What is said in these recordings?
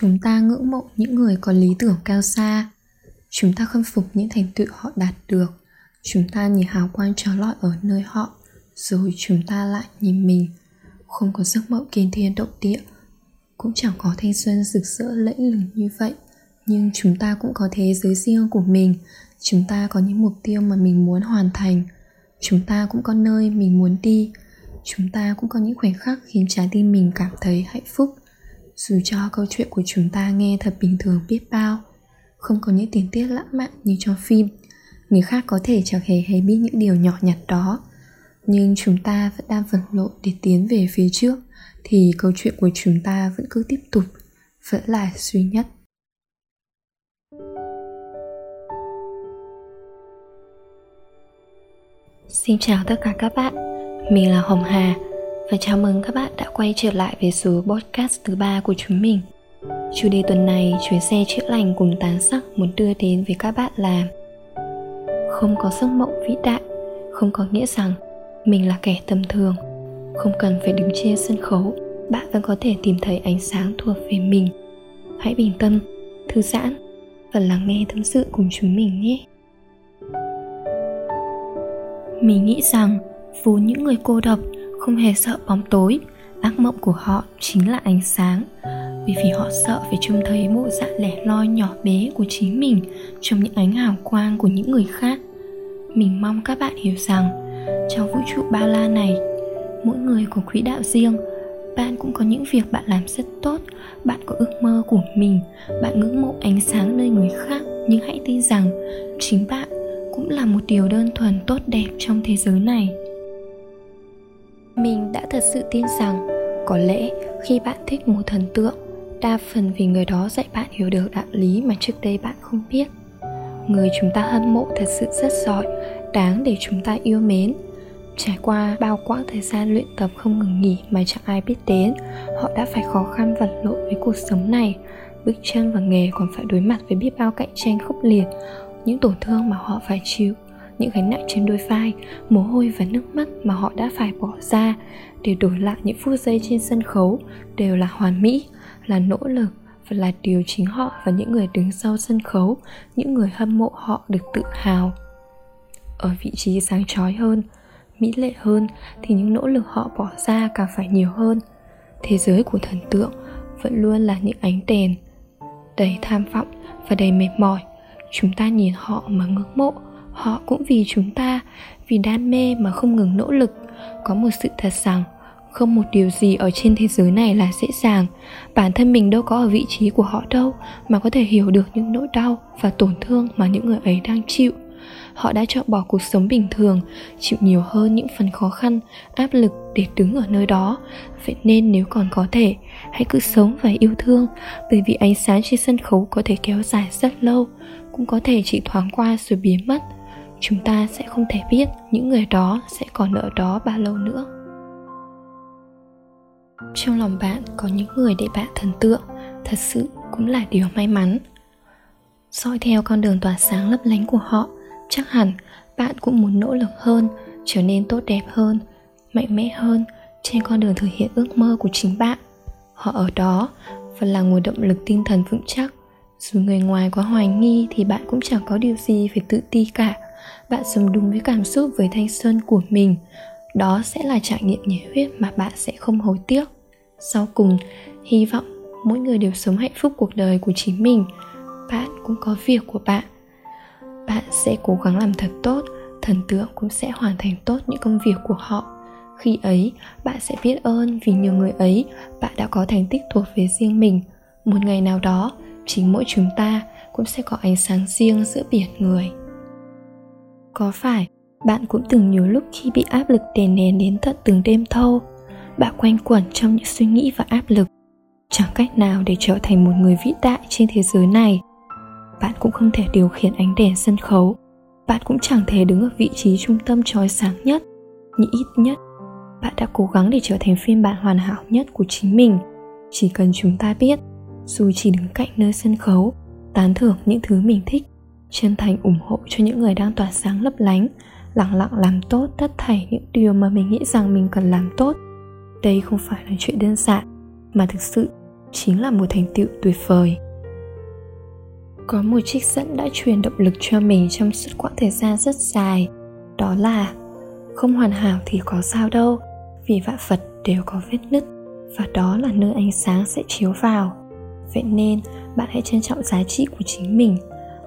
chúng ta ngưỡng mộ những người có lý tưởng cao xa. Chúng ta khâm phục những thành tựu họ đạt được. Chúng ta nhìn hào quang trói lọi ở nơi họ, rồi chúng ta lại nhìn mình. Không có giấc mộng kinh thiên động địa, cũng chẳng có thanh xuân rực rỡ lẫy lừng như vậy. Nhưng chúng ta cũng có thế giới riêng của mình. Chúng ta có những mục tiêu mà mình muốn hoàn thành. Chúng ta cũng có nơi mình muốn đi. Chúng ta cũng có những khoảnh khắc khiến trái tim mình cảm thấy hạnh phúc dù cho câu chuyện của chúng ta nghe thật bình thường biết bao không có những tình tiết lãng mạn như trong phim người khác có thể chẳng hề hay biết những điều nhỏ nhặt đó. Nhưng chúng ta vẫn đang vật lộn để tiến về phía trước thì câu chuyện của chúng ta vẫn cứ tiếp tục vẫn là duy nhất. Xin chào tất cả các bạn, mình là Hồng Hà và chào mừng các bạn đã quay trở lại với số podcast thứ ba của chúng mình. Chủ đề tuần này, chuyến xe chữa lành cùng tán sắc muốn đưa đến với các bạn là Không có giấc mộng vĩ đại, không có nghĩa rằng mình là kẻ tầm thường. Không cần phải đứng trên sân khấu, bạn vẫn có thể tìm thấy ánh sáng thuộc về mình. Hãy bình tâm, thư giãn và lắng nghe tâm sự cùng chúng mình nhé. Mình nghĩ rằng vốn những người cô độc không hề sợ bóng tối. Ác mộng của họ chính là ánh sáng. Vì vì họ sợ phải trông thấy bộ dạng lẻ loi nhỏ bé của chính mình trong những ánh hào quang của những người khác. Mình mong các bạn hiểu rằng, trong vũ trụ bao la này, mỗi người có quỹ đạo riêng. Bạn cũng có những việc bạn làm rất tốt. Bạn có ước mơ của mình. Bạn ngưỡng mộ ánh sáng nơi người khác. Nhưng hãy tin rằng chính bạn cũng là một điều đơn thuần tốt đẹp trong thế giới này mình đã thật sự tin rằng có lẽ khi bạn thích một thần tượng, đa phần vì người đó dạy bạn hiểu được đạo lý mà trước đây bạn không biết. Người chúng ta hâm mộ thật sự rất giỏi, đáng để chúng ta yêu mến. Trải qua bao quãng thời gian luyện tập không ngừng nghỉ mà chẳng ai biết đến, họ đã phải khó khăn vật lộn với cuộc sống này. Bước chân vào nghề còn phải đối mặt với biết bao cạnh tranh khốc liệt, những tổn thương mà họ phải chịu những gánh nặng trên đôi vai, mồ hôi và nước mắt mà họ đã phải bỏ ra để đổi lại những phút giây trên sân khấu đều là hoàn mỹ, là nỗ lực và là điều chính họ và những người đứng sau sân khấu, những người hâm mộ họ được tự hào. Ở vị trí sáng chói hơn, mỹ lệ hơn thì những nỗ lực họ bỏ ra càng phải nhiều hơn. Thế giới của thần tượng vẫn luôn là những ánh đèn đầy tham vọng và đầy mệt mỏi. Chúng ta nhìn họ mà ngưỡng mộ họ cũng vì chúng ta, vì đam mê mà không ngừng nỗ lực. Có một sự thật rằng, không một điều gì ở trên thế giới này là dễ dàng. Bản thân mình đâu có ở vị trí của họ đâu, mà có thể hiểu được những nỗi đau và tổn thương mà những người ấy đang chịu. Họ đã chọn bỏ cuộc sống bình thường, chịu nhiều hơn những phần khó khăn, áp lực để đứng ở nơi đó. Vậy nên nếu còn có thể, hãy cứ sống và yêu thương, bởi vì ánh sáng trên sân khấu có thể kéo dài rất lâu, cũng có thể chỉ thoáng qua rồi biến mất chúng ta sẽ không thể biết những người đó sẽ còn ở đó bao lâu nữa. Trong lòng bạn có những người để bạn thần tượng, thật sự cũng là điều may mắn. Soi theo con đường tỏa sáng lấp lánh của họ, chắc hẳn bạn cũng muốn nỗ lực hơn, trở nên tốt đẹp hơn, mạnh mẽ hơn trên con đường thực hiện ước mơ của chính bạn. Họ ở đó và là nguồn động lực tinh thần vững chắc. Dù người ngoài có hoài nghi thì bạn cũng chẳng có điều gì phải tự ti cả bạn sống đúng với cảm xúc với thanh xuân của mình. Đó sẽ là trải nghiệm nhiệt huyết mà bạn sẽ không hối tiếc. Sau cùng, hy vọng mỗi người đều sống hạnh phúc cuộc đời của chính mình. Bạn cũng có việc của bạn. Bạn sẽ cố gắng làm thật tốt, thần tượng cũng sẽ hoàn thành tốt những công việc của họ. Khi ấy, bạn sẽ biết ơn vì nhiều người ấy bạn đã có thành tích thuộc về riêng mình. Một ngày nào đó, chính mỗi chúng ta cũng sẽ có ánh sáng riêng giữa biển người có phải, bạn cũng từng nhiều lúc khi bị áp lực đè nén đến tận từng đêm thâu. Bạn quanh quẩn trong những suy nghĩ và áp lực. Chẳng cách nào để trở thành một người vĩ đại trên thế giới này. Bạn cũng không thể điều khiển ánh đèn sân khấu. Bạn cũng chẳng thể đứng ở vị trí trung tâm trói sáng nhất nhưng ít nhất. Bạn đã cố gắng để trở thành phiên bản hoàn hảo nhất của chính mình. Chỉ cần chúng ta biết, dù chỉ đứng cạnh nơi sân khấu, tán thưởng những thứ mình thích chân thành ủng hộ cho những người đang tỏa sáng lấp lánh, lặng lặng làm tốt tất thảy những điều mà mình nghĩ rằng mình cần làm tốt. Đây không phải là chuyện đơn giản, mà thực sự chính là một thành tựu tuyệt vời. Có một trích dẫn đã truyền động lực cho mình trong suốt quãng thời gian rất dài, đó là không hoàn hảo thì có sao đâu, vì vạn vật đều có vết nứt, và đó là nơi ánh sáng sẽ chiếu vào. Vậy nên bạn hãy trân trọng giá trị của chính mình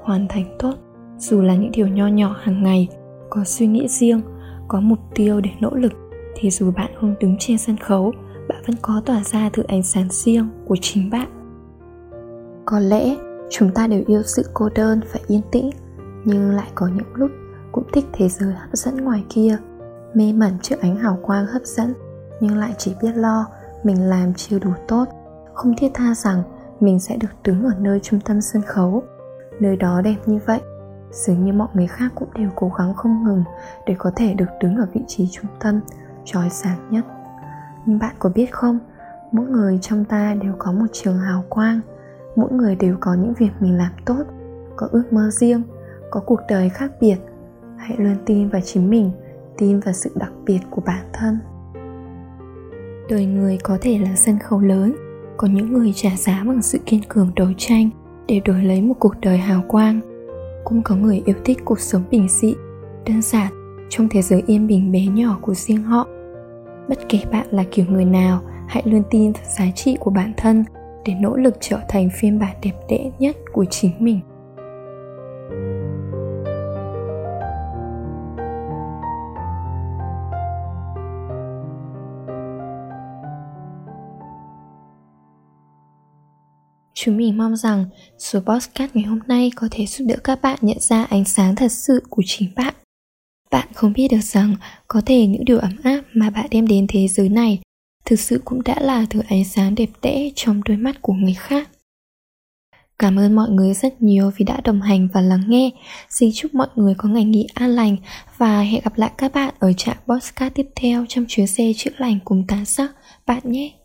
hoàn thành tốt. Dù là những điều nho nhỏ hàng ngày, có suy nghĩ riêng, có mục tiêu để nỗ lực, thì dù bạn không đứng trên sân khấu, bạn vẫn có tỏa ra thử ánh sáng riêng của chính bạn. Có lẽ chúng ta đều yêu sự cô đơn và yên tĩnh, nhưng lại có những lúc cũng thích thế giới hấp dẫn ngoài kia, mê mẩn trước ánh hào quang hấp dẫn, nhưng lại chỉ biết lo mình làm chưa đủ tốt. Không thiết tha rằng mình sẽ được đứng ở nơi trung tâm sân khấu nơi đó đẹp như vậy. Dường như mọi người khác cũng đều cố gắng không ngừng để có thể được đứng ở vị trí trung tâm, trói sáng nhất. Nhưng bạn có biết không, mỗi người trong ta đều có một trường hào quang. Mỗi người đều có những việc mình làm tốt, có ước mơ riêng, có cuộc đời khác biệt. Hãy luôn tin vào chính mình, tin vào sự đặc biệt của bản thân. Đời người có thể là sân khấu lớn, có những người trả giá bằng sự kiên cường đấu tranh để đổi lấy một cuộc đời hào quang. Cũng có người yêu thích cuộc sống bình dị, đơn giản, trong thế giới yên bình bé nhỏ của riêng họ. Bất kể bạn là kiểu người nào, hãy luôn tin vào giá trị của bản thân để nỗ lực trở thành phiên bản đẹp đẽ nhất của chính mình. Chúng mình mong rằng số podcast ngày hôm nay có thể giúp đỡ các bạn nhận ra ánh sáng thật sự của chính bạn. Bạn không biết được rằng có thể những điều ấm áp mà bạn đem đến thế giới này thực sự cũng đã là thứ ánh sáng đẹp đẽ trong đôi mắt của người khác. Cảm ơn mọi người rất nhiều vì đã đồng hành và lắng nghe. Xin chúc mọi người có ngày nghỉ an lành và hẹn gặp lại các bạn ở trạm podcast tiếp theo trong chuyến xe chữa lành cùng tán sắc bạn nhé.